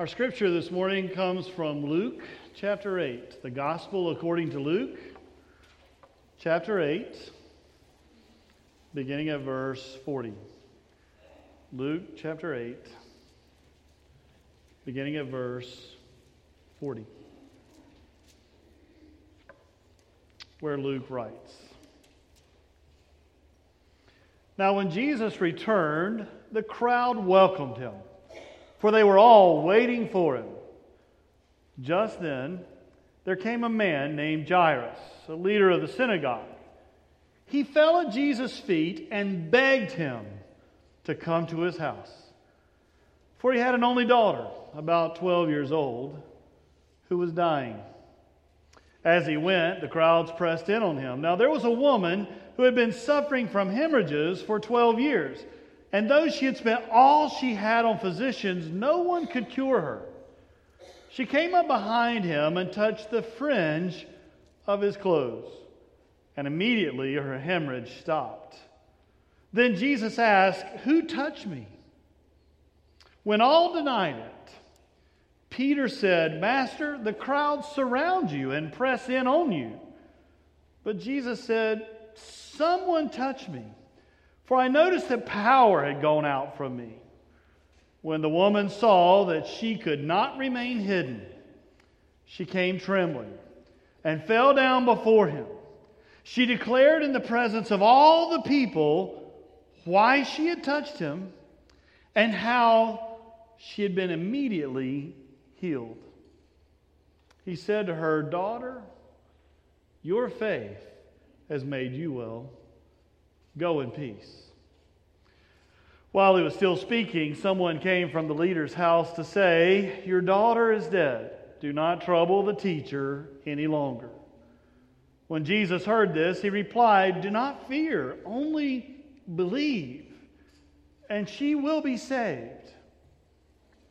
Our scripture this morning comes from Luke chapter 8, the Gospel according to Luke chapter 8, beginning at verse 40. Luke chapter 8, beginning at verse 40, where Luke writes Now, when Jesus returned, the crowd welcomed him, for they were all waiting for him. Just then, there came a man named Jairus, a leader of the synagogue. He fell at Jesus' feet and begged him to come to his house. For he had an only daughter, about 12 years old, who was dying. As he went, the crowds pressed in on him. Now, there was a woman who had been suffering from hemorrhages for 12 years. And though she had spent all she had on physicians, no one could cure her. She came up behind him and touched the fringe of his clothes. And immediately her hemorrhage stopped. Then Jesus asked, Who touched me? When all denied it, Peter said, Master, the crowds surround you and press in on you. But Jesus said, Someone touched me, for I noticed that power had gone out from me. When the woman saw that she could not remain hidden, she came trembling and fell down before him. She declared in the presence of all the people why she had touched him and how she had been immediately healed. He said to her, Daughter, your faith has made you well. Go in peace. While he was still speaking, someone came from the leader's house to say, Your daughter is dead. Do not trouble the teacher any longer. When Jesus heard this, he replied, Do not fear, only believe, and she will be saved.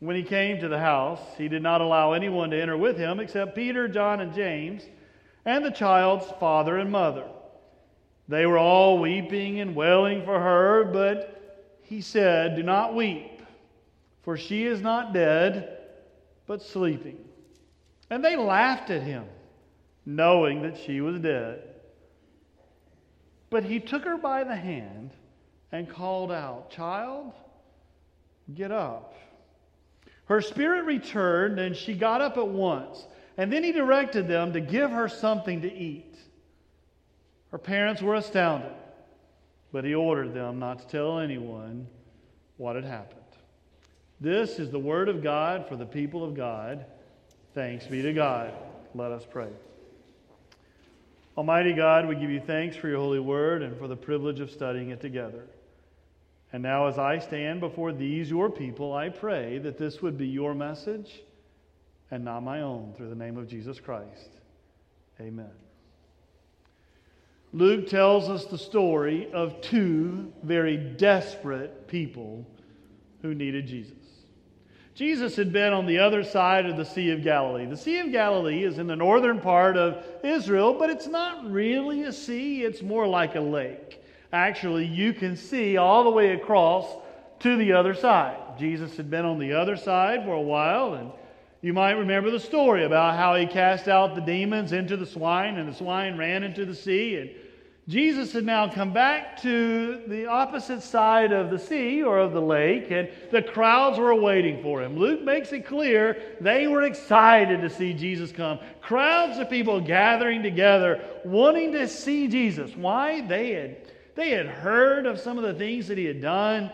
When he came to the house, he did not allow anyone to enter with him except Peter, John, and James, and the child's father and mother. They were all weeping and wailing for her, but he said, Do not weep, for she is not dead, but sleeping. And they laughed at him, knowing that she was dead. But he took her by the hand and called out, Child, get up. Her spirit returned, and she got up at once. And then he directed them to give her something to eat. Her parents were astounded, but he ordered them not to tell anyone what had happened. This is the word of God for the people of God. Thanks be to God. Let us pray. Almighty God, we give you thanks for your holy word and for the privilege of studying it together. And now, as I stand before these, your people, I pray that this would be your message and not my own, through the name of Jesus Christ. Amen. Luke tells us the story of two very desperate people who needed Jesus. Jesus had been on the other side of the Sea of Galilee. The Sea of Galilee is in the northern part of Israel, but it's not really a sea, it's more like a lake actually you can see all the way across to the other side. Jesus had been on the other side for a while, and you might remember the story about how he cast out the demons into the swine, and the swine ran into the sea. And Jesus had now come back to the opposite side of the sea or of the lake, and the crowds were waiting for him. Luke makes it clear they were excited to see Jesus come. Crowds of people gathering together, wanting to see Jesus. Why? They had they had heard of some of the things that he had done.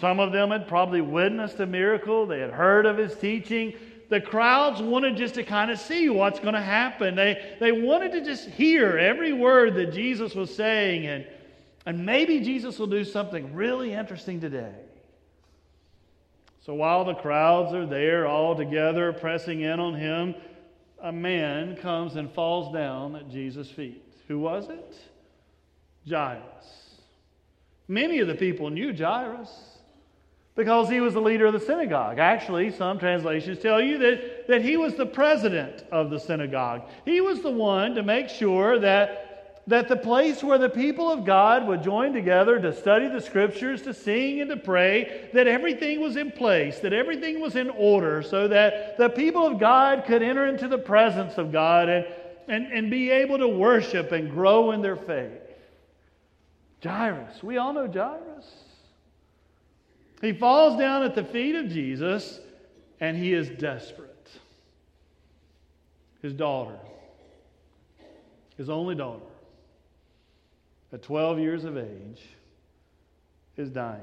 Some of them had probably witnessed a miracle. They had heard of his teaching. The crowds wanted just to kind of see what's going to happen. They, they wanted to just hear every word that Jesus was saying, and, and maybe Jesus will do something really interesting today. So while the crowds are there all together pressing in on him, a man comes and falls down at Jesus' feet. Who was it? Jairus. Many of the people knew Jairus because he was the leader of the synagogue. Actually, some translations tell you that, that he was the president of the synagogue. He was the one to make sure that that the place where the people of God would join together to study the scriptures, to sing and to pray, that everything was in place, that everything was in order, so that the people of God could enter into the presence of God and, and, and be able to worship and grow in their faith. Jairus, we all know Jairus. He falls down at the feet of Jesus and he is desperate. His daughter, his only daughter, at 12 years of age, is dying.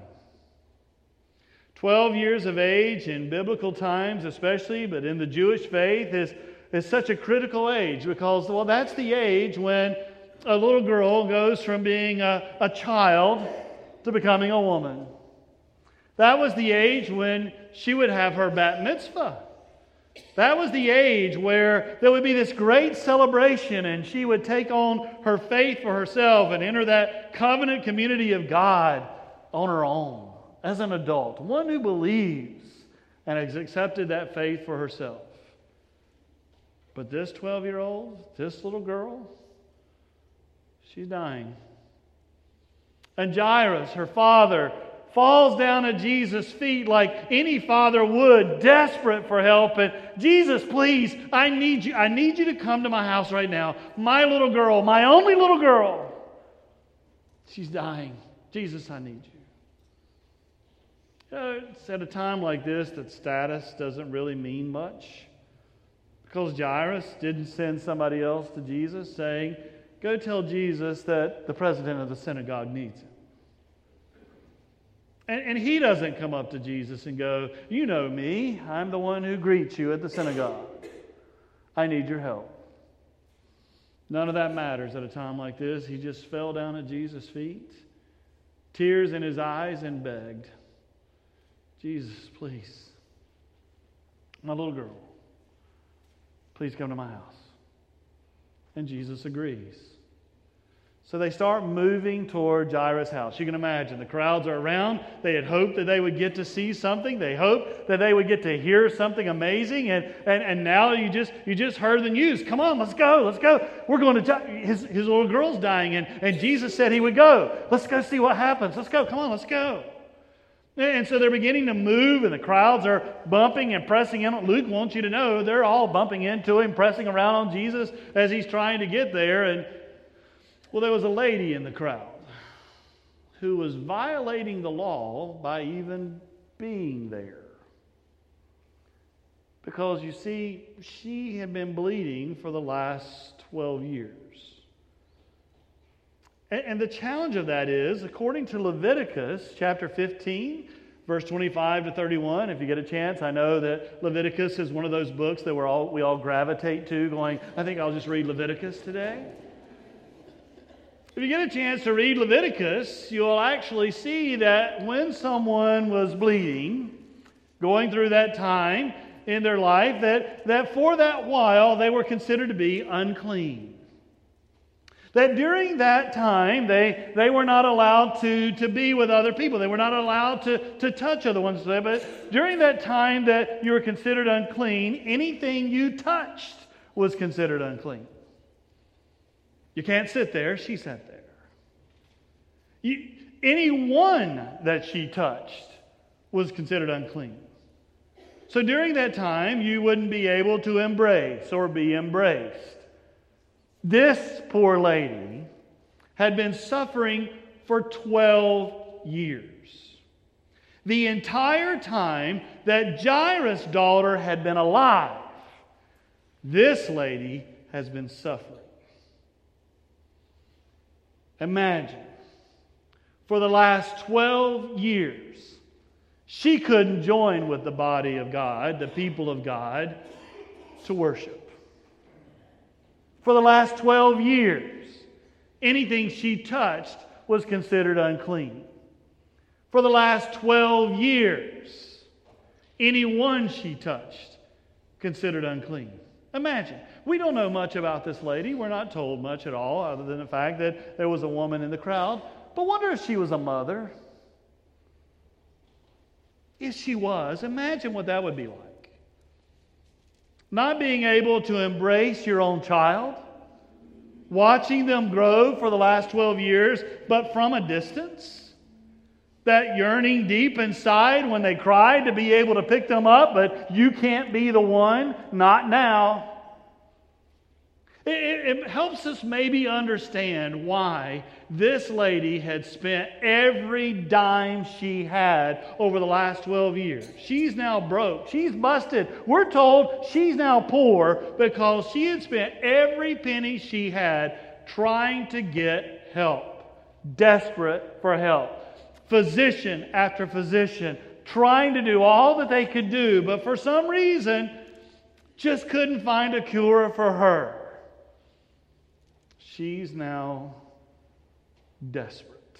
12 years of age in biblical times, especially, but in the Jewish faith, is, is such a critical age because, well, that's the age when a little girl goes from being a, a child to becoming a woman. That was the age when she would have her bat mitzvah. That was the age where there would be this great celebration, and she would take on her faith for herself and enter that covenant community of God on her own as an adult, one who believes and has accepted that faith for herself. But this 12 year old, this little girl, she's dying. And Jairus, her father, falls down at Jesus' feet like any father would, desperate for help. And Jesus, please, I need you. I need you to come to my house right now. My little girl, my only little girl, she's dying. Jesus, I need you. it's at a time like this that status doesn't really mean much. Because Jairus didn't send somebody else to Jesus saying, Go tell Jesus that the president of the synagogue needs him. And, and, he doesn't come up to Jesus and go, You know me. I'm the one who greets you at the synagogue. I need your help. None of that matters at a time like this. He just fell down at Jesus' feet, tears in his eyes, and begged, Jesus, please, my little girl, please come to my house. And Jesus agrees. So they start moving toward Jairus' house. You can imagine the crowds are around. They had hoped that they would get to see something. They hoped that they would get to hear something amazing. And, and, and now you just, you just heard the news. Come on, let's go, let's go. We're going to, his, his little girl's dying. And, and Jesus said he would go. Let's go see what happens. Let's go, come on, let's go. And so they're beginning to move, and the crowds are bumping and pressing in. Luke wants you to know they're all bumping into him, pressing around on Jesus as he's trying to get there. And well, there was a lady in the crowd who was violating the law by even being there. Because you see, she had been bleeding for the last 12 years. And, the challenge of that is, according to Leviticus chapter 15, verse 25 to 31, if you get a chance, I know that Leviticus is one of those books that all, we all gravitate to, going, I think I'll just read Leviticus today. If you get a chance to read Leviticus, you'll actually see that when someone was bleeding, going through that time in their life, that, that for that while they were considered to be unclean. That during that time, they, they were not allowed to, to be with other people. They were not allowed to, to touch other ones. But during that time that you were considered unclean, anything you touched was considered unclean. You can't sit there. She sat there. You, anyone that she touched was considered unclean. So during that time, you wouldn't be able to embrace or be embraced. This poor lady had been suffering for 12 years. The entire time that Jairus' daughter had been alive, this lady has been suffering. Imagine, for the last 12 years, she couldn't join with the body of God, the people of God, to worship. For the last 12 years, anything she touched was considered unclean. For the last 12 years, anyone she touched considered unclean. Imagine. We don't know much about this lady. We're not told much at all, other than the fact that there was a woman in the crowd. But wonder if she was a mother. If she was, imagine what that would be like. Not being able to embrace your own child, watching them grow for the last 12 years, but from a distance? That yearning deep inside when they cried to be able to pick them up, but you can't be the one, not now. It, it, helps us maybe understand why this lady had spent every dime she had over the last 12 years. She's now broke. She's busted. We're told she's now poor because she had spent every penny she had trying to get help, desperate for help. Physician after physician trying to do all that they could do, but for some reason just couldn't find a cure for her. She's now desperate.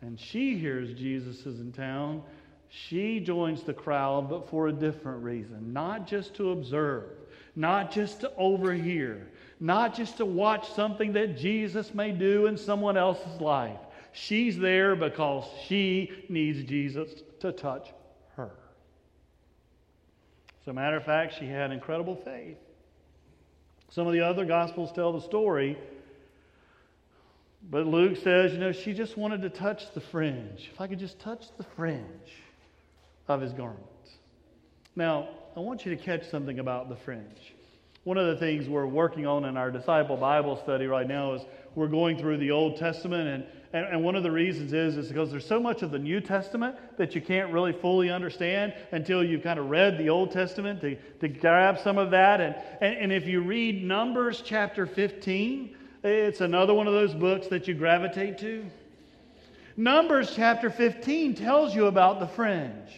And she hears Jesus is in town. She joins the crowd, but for a different reason. Not just to observe, not just to overhear, not just to watch something that Jesus may do in someone else's life. She's there because she needs Jesus to touch her. As a matter of fact, she had incredible faith. Some of the other Gospels tell the story, but Luke says, you know, she just wanted to touch the fringe. If I could just touch the fringe of his garment. Now, I want you to catch something about the fringe. One of the things we're working on in our disciple Bible study right now is we're going through the Old Testament, and, and, and, one of the reasons is, is because there's so much of the New Testament that you can't really fully understand until you've kind of read the Old Testament to, to grab some of that. And, and, and if you read Numbers chapter 15, it's another one of those books that you gravitate to. Numbers chapter 15 tells you about the fringe.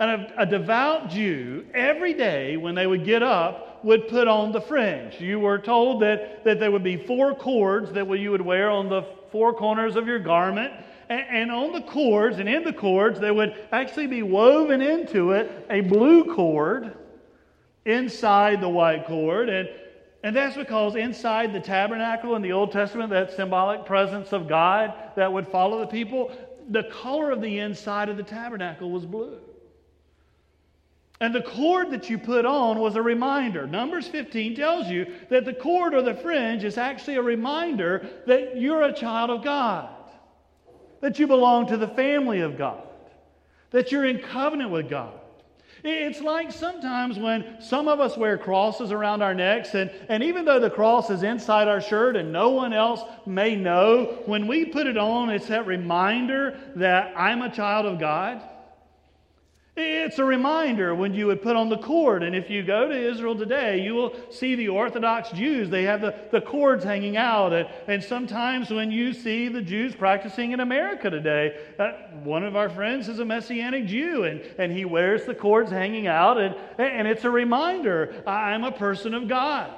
And a, a, devout Jew, every day when they would get up, would put on the fringe. You were told that, that there would be four cords that you would wear on the four corners of your garment. And, and on the cords, and in the cords, there would actually be woven into it a blue cord inside the white cord. And, and that's because inside the tabernacle in the Old Testament, that symbolic presence of God that would follow the people, the color of the inside of the tabernacle was blue. And the cord that you put on was a reminder. Numbers 15 tells you that the cord or the fringe is actually a reminder that you're a child of God, that you belong to the family of God, that you're in covenant with God. It's like sometimes when some of us wear crosses around our necks, and, and even though the cross is inside our shirt and no one else may know, when we put it on, it's that reminder that I'm a child of God. It's a reminder when you would put on the cord. And if you go to Israel today, you will see the Orthodox Jews. They have the, the cords hanging out. And, and sometimes when you see the Jews practicing in America today, uh, one of our friends is a Messianic Jew and, and he wears the cords hanging out. And, and it's a reminder I'm a person of God.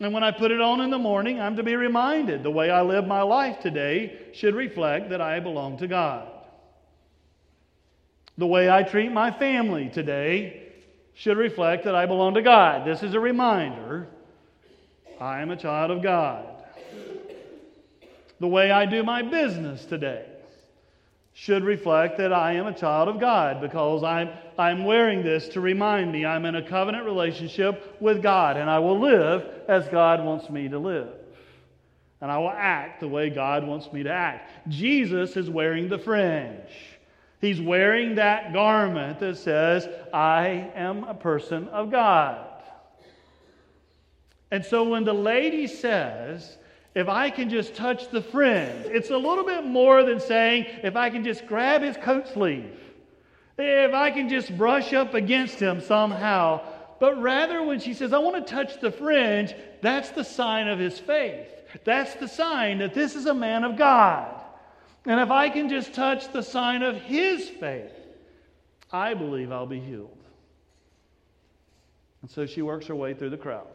And when I put it on in the morning, I'm to be reminded the way I live my life today should reflect that I belong to God. The way I treat my family today should reflect that I belong to God. This is a reminder I am a child of God. The way I do my business today should reflect that I am a child of God because I'm, I'm wearing this to remind me I'm in a covenant relationship with God and I will live as God wants me to live. And I will act the way God wants me to act. Jesus is wearing the fringe. He's wearing that garment that says, I am a person of God. And so when the lady says, if I can just touch the fringe, it's a little bit more than saying, if I can just grab his coat sleeve, if I can just brush up against him somehow. But rather, when she says, I want to touch the fringe, that's the sign of his faith. That's the sign that this is a man of God. And if I can just touch the sign of his faith, I believe I'll be healed. And so she works her way through the crowd,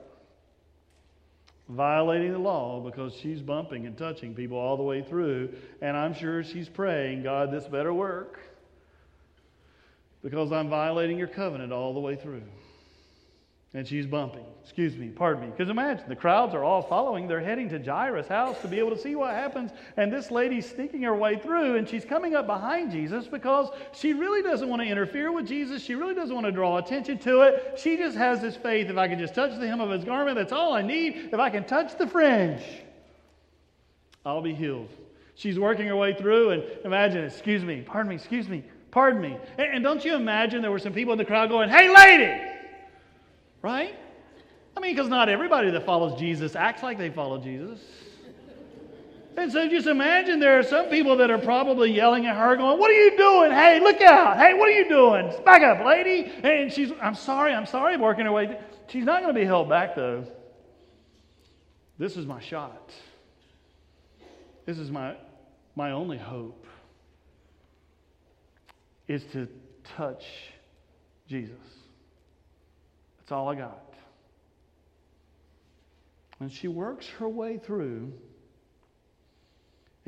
violating the law because she's bumping and touching people all the way through. And I'm sure she's praying, God, this better work because I'm violating your covenant all the way through. And she's bumping. Excuse me, pardon me. Because imagine the crowds are all following. They're heading to Jairus' house to be able to see what happens. And this lady's sneaking her way through, and she's coming up behind Jesus because she really doesn't want to interfere with Jesus. She really doesn't want to draw attention to it. She just has this faith if I can just touch the hem of his garment, that's all I need. If I can touch the fringe, I'll be healed. She's working her way through, and imagine, excuse me, pardon me, excuse me, pardon me. And, and don't you imagine there were some people in the crowd going, hey, lady! Right? I mean, because not everybody that follows Jesus acts like they follow Jesus. And so just imagine there are some people that are probably yelling at her, going, What are you doing? Hey, look out. Hey, what are you doing? Back up, lady. And she's, I'm sorry, I'm sorry, working her way. She's not going to be held back, though. This is my shot. This is my, my only hope is to touch Jesus. That's all I got. And she works her way through,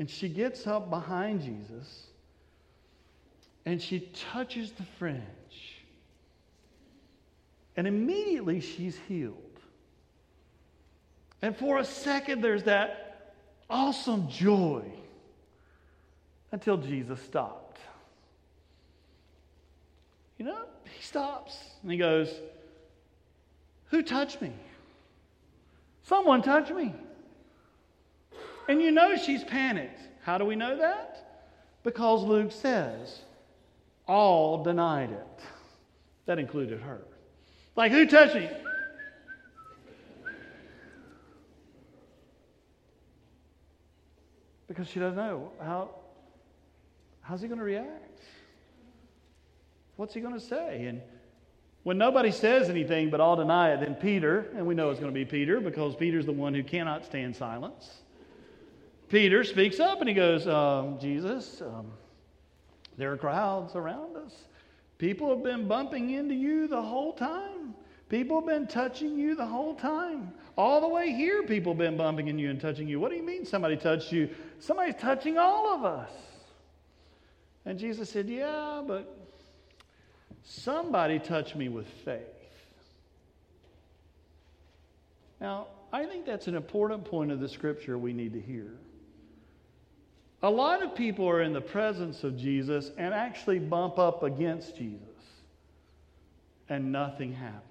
and she gets up behind Jesus, and she touches the fringe. And immediately she's healed. And for a second, there's that awesome joy until Jesus stopped. You know, he stops and he goes, Who touched me? Someone touched me. And you know she's panicked. How do we know that? Because Luke says, all denied it. That included her. Like, who touched me? Because she doesn't know. How, how's he going to react? What's he going to say? And when nobody says anything but all deny it, then Peter, and we know it's going to be Peter because Peter's the one who cannot stand silence. Peter speaks up and he goes, um, Jesus, um, there are crowds around us. People have been bumping into you the whole time. People have been touching you the whole time. All the way here, people have been bumping into you and touching you. What do you mean somebody touched you? Somebody's touching all of us. And Jesus said, Yeah, but Somebody touched me with faith. Now, I think that's an important point of the scripture we need to hear. A lot of people are in the presence of Jesus and actually bump up against Jesus, and nothing happens.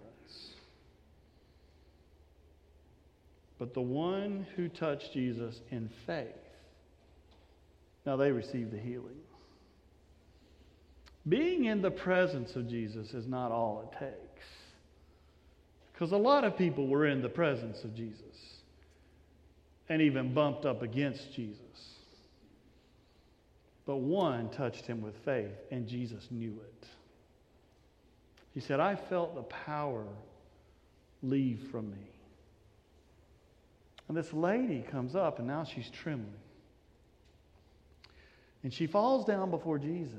But the one who touched Jesus in faith, now they received the healing. Being in the presence of Jesus is not all it takes. Because a lot of people were in the presence of Jesus and even bumped up against Jesus. But one touched him with faith, and Jesus knew it. He said, I felt the power leave from me. And this lady comes up, and now she's trembling. And she falls down before Jesus.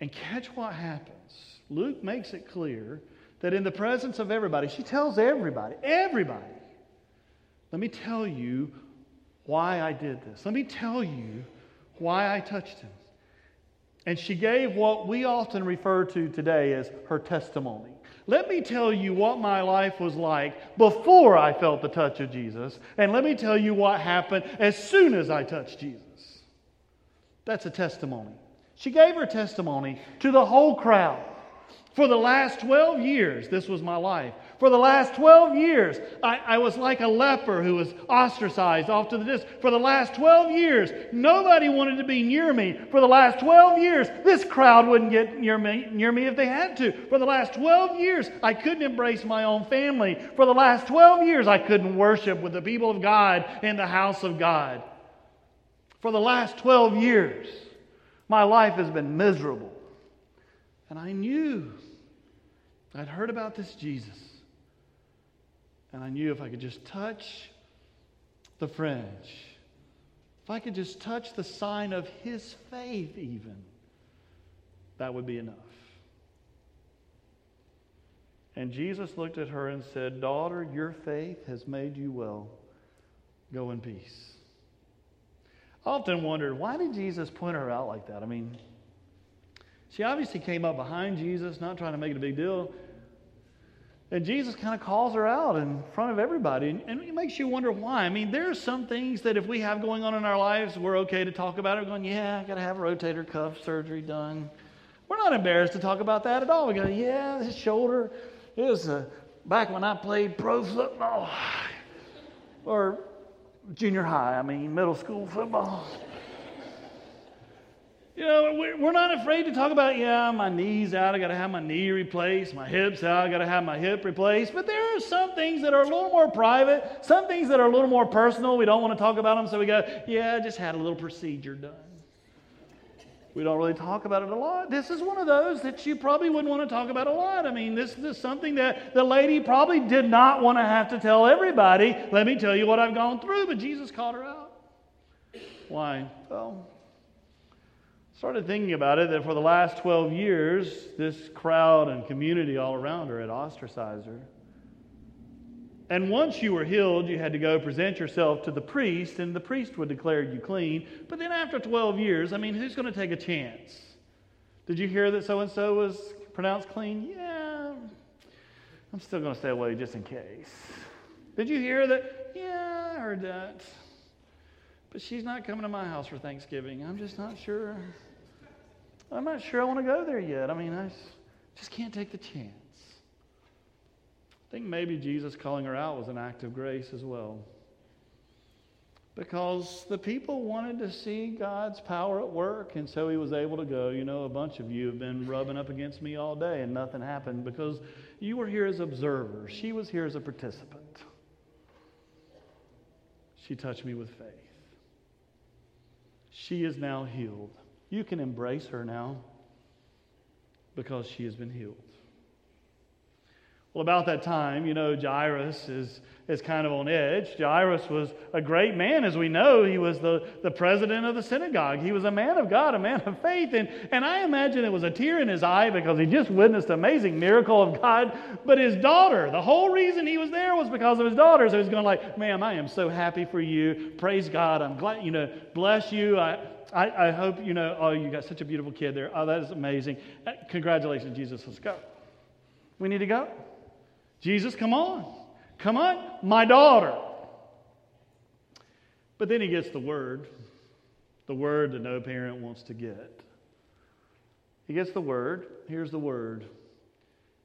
And catch what happens. Luke makes it clear that in the presence of everybody, she tells everybody, everybody, let me tell you why I did this. Let me tell you why I touched him. And she gave what we often refer to today as her testimony. Let me tell you what my life was like before I felt the touch of Jesus, and let me tell you what happened as soon as I touched Jesus. That's a testimony. She gave her testimony to the whole crowd. For the last 12 years, this was my life. For the last 12 years, I, I, was like a leper who was ostracized off to the distance. For the last 12 years, nobody wanted to be near me. For the last 12 years, this crowd wouldn't get near me, near me if they had to. For the last 12 years, I couldn't embrace my own family. For the last 12 years, I couldn't worship with the people of God in the house of God. For the last 12 years, my life has been miserable. And I knew, I'd heard about this Jesus. And I knew if I could just touch the fringe, if I could just touch the sign of his faith, even, that would be enough. And Jesus looked at her and said, Daughter, your faith has made you well. Go in peace often wondered why did Jesus point her out like that? I mean, she obviously came up behind Jesus, not trying to make it a big deal. And Jesus kind of calls her out in front of everybody. And, and, it makes you wonder why. I mean, there are some things that if we have going on in our lives, we're okay to talk about it. We're going, yeah, I got to have rotator cuff surgery done. We're not embarrassed to talk about that at all. We go, yeah, his shoulder is uh, back when I played pro football or junior high, I mean, middle school football. You know, we're not afraid to talk about, yeah, my knee's out, I got to have my knee replaced, my hip's out, I got to have my hip replaced. But there are some things that are a little more private, some things that are a little more personal. We don't want to talk about them, so we go, yeah, I just had a little procedure done. We don't really talk about it a lot. This is one of those that you probably wouldn't want to talk about a lot. I mean, this, is something that the lady probably did not want to have to tell everybody. Let me tell you what I've gone through, but Jesus called her out. Why? Well, started thinking about it that for the last 12 years, this crowd and community all around her had ostracized her. And once you were healed, you had to go present yourself to the priest, and the priest would declare you clean. But then after 12 years, I mean, who's going to take a chance? Did you hear that so and so was pronounced clean? Yeah. I'm still going to stay away just in case. Did you hear that? Yeah, I heard that. But she's not coming to my house for Thanksgiving. I'm just not sure. I'm not sure I want to go there yet. I mean, I just can't take the chance. I think maybe Jesus calling her out was an act of grace as well. Because the people wanted to see God's power at work, and so he was able to go. You know, a bunch of you have been rubbing up against me all day, and nothing happened because you were here as observers. She was here as a participant. She touched me with faith. She is now healed. You can embrace her now because she has been healed. Well, about that time, you know, Jairus is, is kind of on edge. Jairus was a great man, as we know. He was the, the president of the synagogue. He was a man of God, a man of faith. And, and I imagine it was a tear in his eye because he just witnessed an amazing miracle of God. But his daughter, the whole reason he was there was because of his daughter. So he's going like, ma'am, I am so happy for you. Praise God. I'm glad, you know, bless you. I, I, I hope, you know, oh, you got such a beautiful kid there. Oh, that is amazing. Uh, congratulations, Jesus. Let's go. We need to go. Jesus, come on. Come on, my daughter. But then he gets the word, the word that no parent wants to get. He gets the word. Here's the word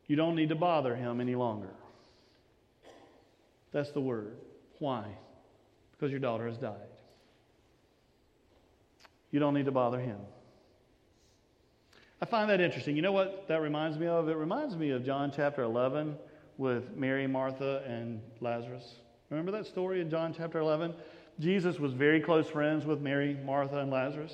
you don't need to bother him any longer. That's the word. Why? Because your daughter has died. You don't need to bother him. I find that interesting. You know what that reminds me of? It reminds me of John chapter 11 with Mary, Martha, and Lazarus. Remember that story in John chapter 11? Jesus was very close friends with Mary, Martha, and Lazarus.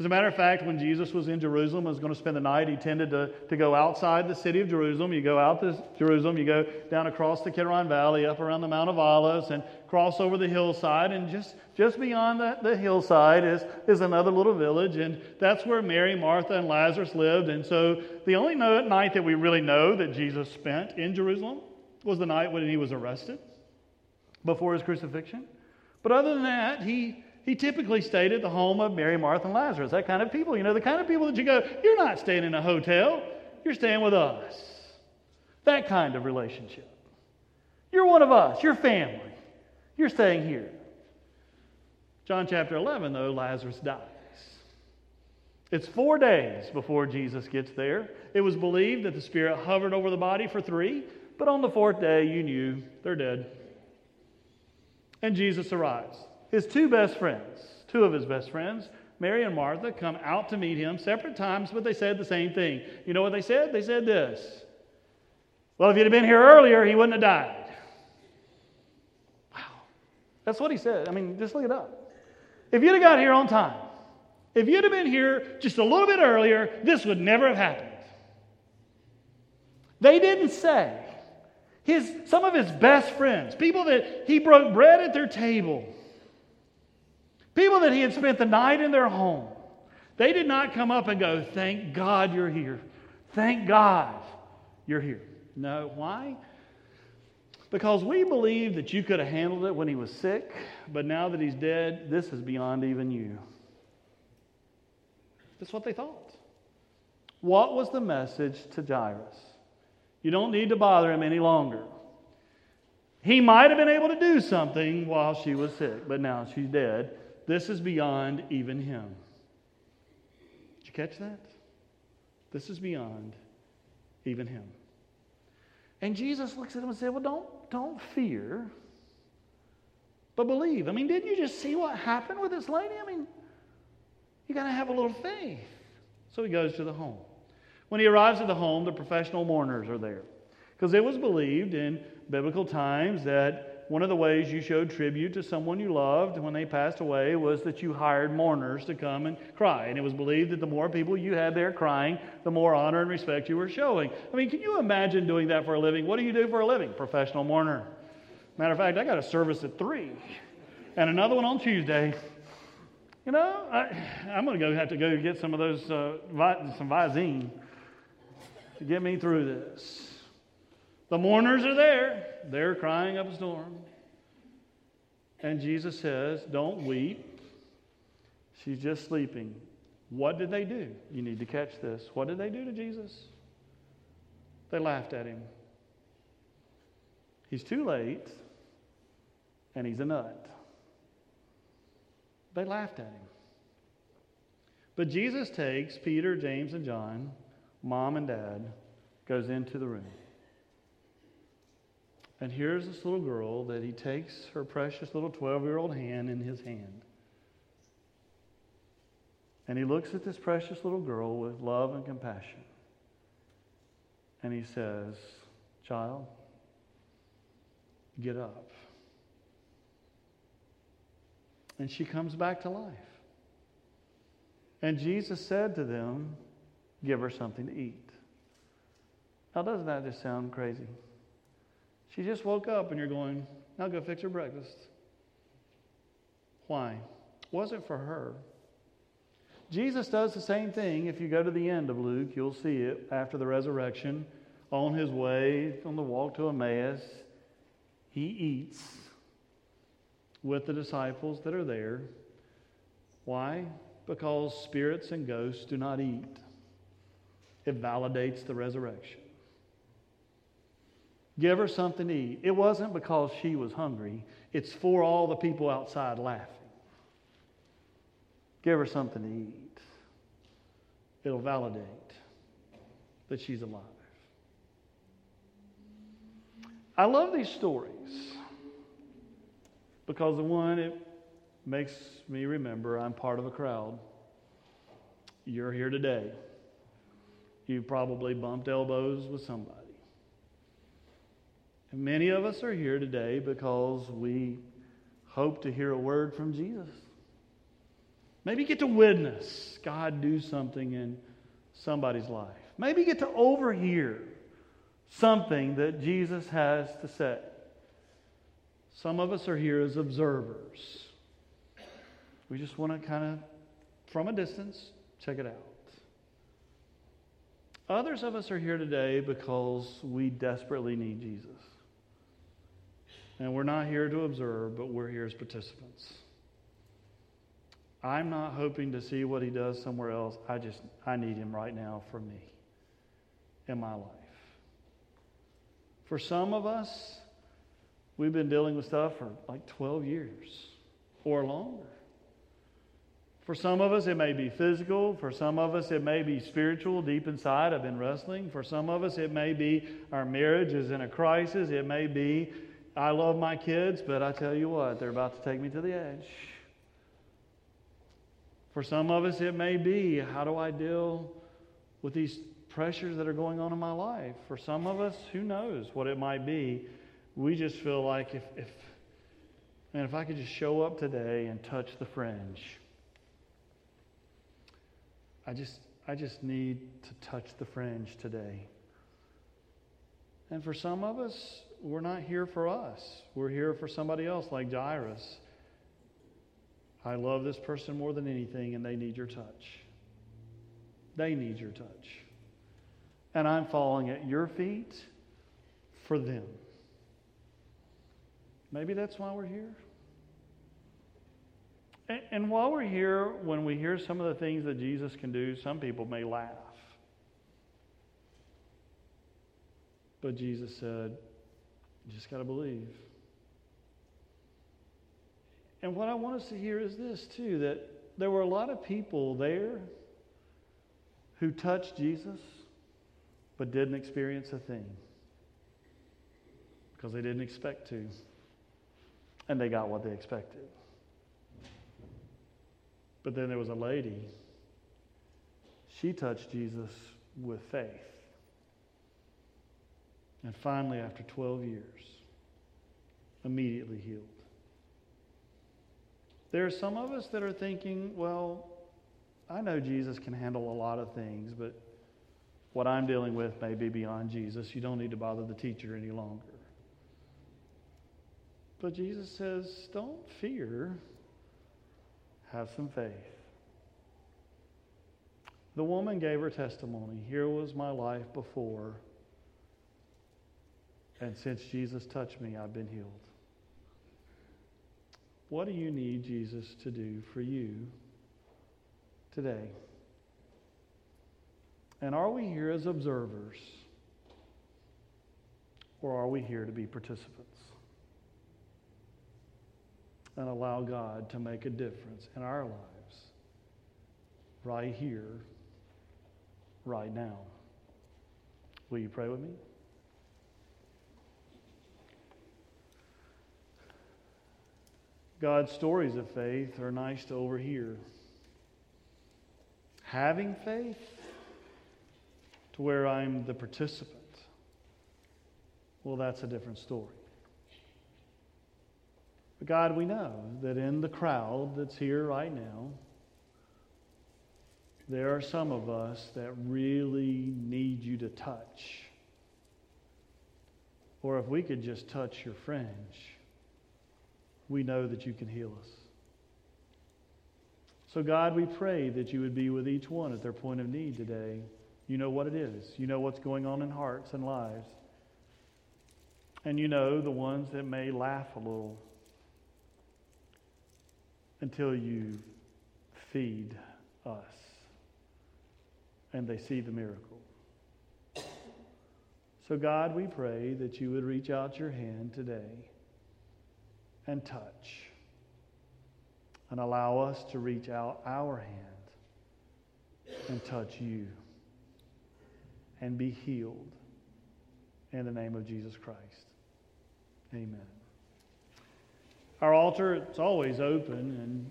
As a matter of fact, when Jesus was in Jerusalem and was going to spend the night, he tended to, to go outside the city of Jerusalem. You go out to Jerusalem, you go down across the Kidron Valley, up around the Mount of Olives, and cross over the hillside. And just, just beyond the, the hillside is, is another little village. And that's where Mary, Martha, and Lazarus lived. And so the only night that we really know that Jesus spent in Jerusalem was the night when he was arrested before his crucifixion. But other than that, he he typically stayed at the home of Mary, Martha, and Lazarus. That kind of people. You know, the kind of people that you go, you're not staying in a hotel, you're staying with us. That kind of relationship. You're one of us, you're family. You're staying here. John chapter 11, though, Lazarus dies. It's four days before Jesus gets there. It was believed that the Spirit hovered over the body for three, but on the fourth day, you knew they're dead. And Jesus arrives his two best friends, two of his best friends, Mary and Martha, come out to meet him separate times, but they said the same thing. You know what they said? They said this Well, if you'd have been here earlier, he wouldn't have died. Wow. That's what he said. I mean, just look it up. If you'd have got here on time, if you'd have been here just a little bit earlier, this would never have happened. They didn't say. His, some of his best friends, people that he broke bread at their table, People that he had spent the night in their home, they did not come up and go, Thank God you're here. Thank God you're here. No. Why? Because we believe that you could have handled it when he was sick, but now that he's dead, this is beyond even you. That's what they thought. What was the message to Jairus? You don't need to bother him any longer. He might have been able to do something while she was sick, but now she's dead. This is beyond even him. Did you catch that? This is beyond even him. And Jesus looks at him and said, Well, don't, don't fear, but believe. I mean, didn't you just see what happened with this lady? I mean, you got to have a little faith. So he goes to the home. When he arrives at the home, the professional mourners are there. Because it was believed in biblical times that one of the ways you showed tribute to someone you loved when they passed away was that you hired mourners to come and cry. And it was believed that the more people you had there crying, the more honor and respect you were showing. I mean, can you imagine doing that for a living? What do you do for a living? Professional mourner. Matter of fact, I got a service at 3 and another one on Tuesday. You know, I, am going to have to go get some of those, uh, some Visine to get me through this. The mourners are there. They're crying up a storm. And Jesus says, Don't weep. She's just sleeping. What did they do? You need to catch this. What did they do to Jesus? They laughed at him. He's too late, and he's a nut. They laughed at him. But Jesus takes Peter, James, and John, mom and dad, goes into the room. And here's this little girl that he takes her precious little 12 year old hand in his hand. And he looks at this precious little girl with love and compassion. And he says, Child, get up. And she comes back to life. And Jesus said to them, Give her something to eat. Now, doesn't that just sound crazy? She just woke up and you're going, now go fix her breakfast. Why? Wasn't for her. Jesus does the same thing. If you go to the end of Luke, you'll see it after the resurrection. On his way on the walk to Emmaus, he eats with the disciples that are there. Why? Because spirits and ghosts do not eat. It validates the resurrection. Give her something to eat. It wasn't because she was hungry, it's for all the people outside laughing. Give her something to eat. It'll validate that she's alive. I love these stories because the one, it makes me remember I'm part of a crowd. You're here today. You probably bumped elbows with somebody. Many of us are here today because we hope to hear a word from Jesus. Maybe get to witness God do something in somebody's life. Maybe get to overhear something that Jesus has to say. Some of us are here as observers. We just want to kind of, from a distance, check it out. Others of us are here today because we desperately need Jesus. And we're not here to observe, but we're here as participants. I'm not hoping to see what he does somewhere else. I just, I need him right now for me in my life. For some of us, we've been dealing with stuff for like 12 years or longer. For some of us, it may be physical. For some of us, it may be spiritual, deep inside. I've been wrestling. For some of us, it may be our marriage is in a crisis. It may be I love my kids, but I tell you what, they're about to take me to the edge. For some of us, it may be how do I deal with these pressures that are going on in my life? For some of us, who knows what it might be? We just feel like if, if man, if I could just show up today and touch the fringe, I just, I just need to touch the fringe today. And for some of us, we're not here for us. We're here for somebody else, like Jairus. I love this person more than anything, and they need your touch. They need your touch. And I'm falling at your feet for them. Maybe that's why we're here. And, and while we're here, when we hear some of the things that Jesus can do, some people may laugh. But Jesus said, You just got to believe. And what I want us to hear is this, too, that there were a lot of people there who touched Jesus but didn't experience a thing because they didn't expect to. And they got what they expected. But then there was a lady. She touched Jesus with faith. And finally, after 12 years, immediately healed. There are some of us that are thinking, well, I know Jesus can handle a lot of things, but what I'm dealing with may be beyond Jesus. You don't need to bother the teacher any longer. But Jesus says, don't fear, have some faith. The woman gave her testimony. Here was my life before, and since Jesus touched me, I've been healed. What do you need Jesus to do for you today? And are we here as observers? Or are we here to be participants? And allow God to make a difference in our lives right here, right now. Will you pray with me? God's stories of faith are nice to overhear. Having faith to where I'm the participant, well, that's a different story. But God, we know that in the crowd that's here right now, there are some of us that really need you to touch. Or if we could just touch your fringe we know that you can heal us. So, God, we pray that you would be with each one at their point of need today. You know what it is, you know what's going on in hearts and lives. And you know the ones that may laugh a little until you feed us and they see the miracle. So, God, we pray that you would reach out your hand today and touch. And allow us to reach out our hand and touch you and be healed in the name of Jesus Christ. Amen. Our altar, it's always open, and